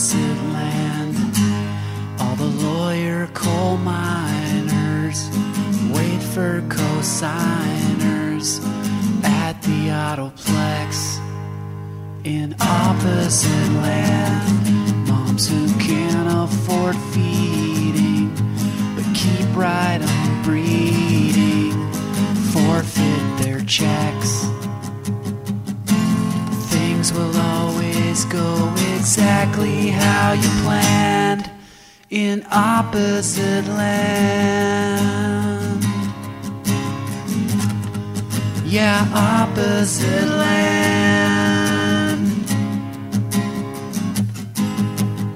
opposite land. All the lawyer coal miners wait for cosigners at the Autoplex in opposite land. Moms who can't afford feeding but keep right on breeding forfeit their checks. Things will always go exactly how you planned in opposite land. Yeah, opposite land.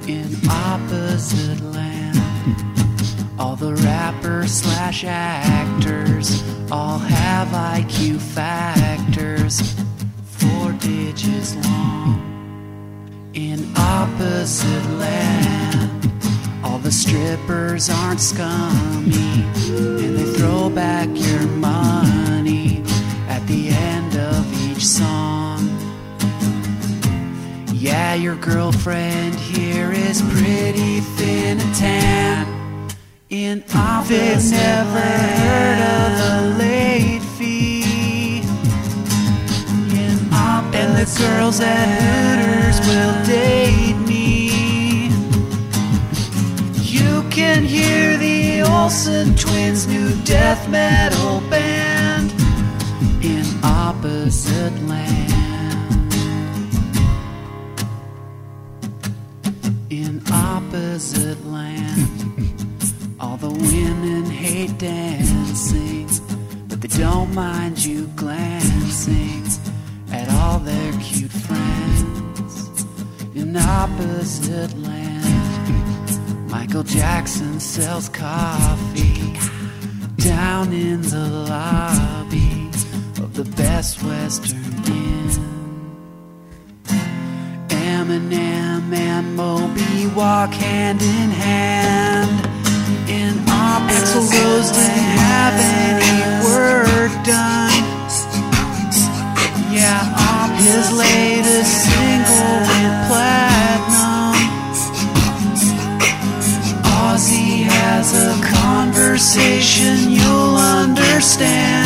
In opposite land. All the rappers slash actors all have IQ factors four digits long. In opposite land, all the strippers aren't scummy and they throw back your money at the end of each song. Yeah, your girlfriend here is pretty thin and tan. In They've never heard of the late fee. In and the girls at will date me. You can hear the Olsen twins' new death metal band in opposite land. In opposite land. All the women hate dancing, but they don't mind you glancing at all their cute opposite land. Michael Jackson sells coffee down in the lobby of the Best Western Inn. Eminem and Moby walk hand in hand. In Axl Rose didn't have any work done. Yeah, his you'll understand.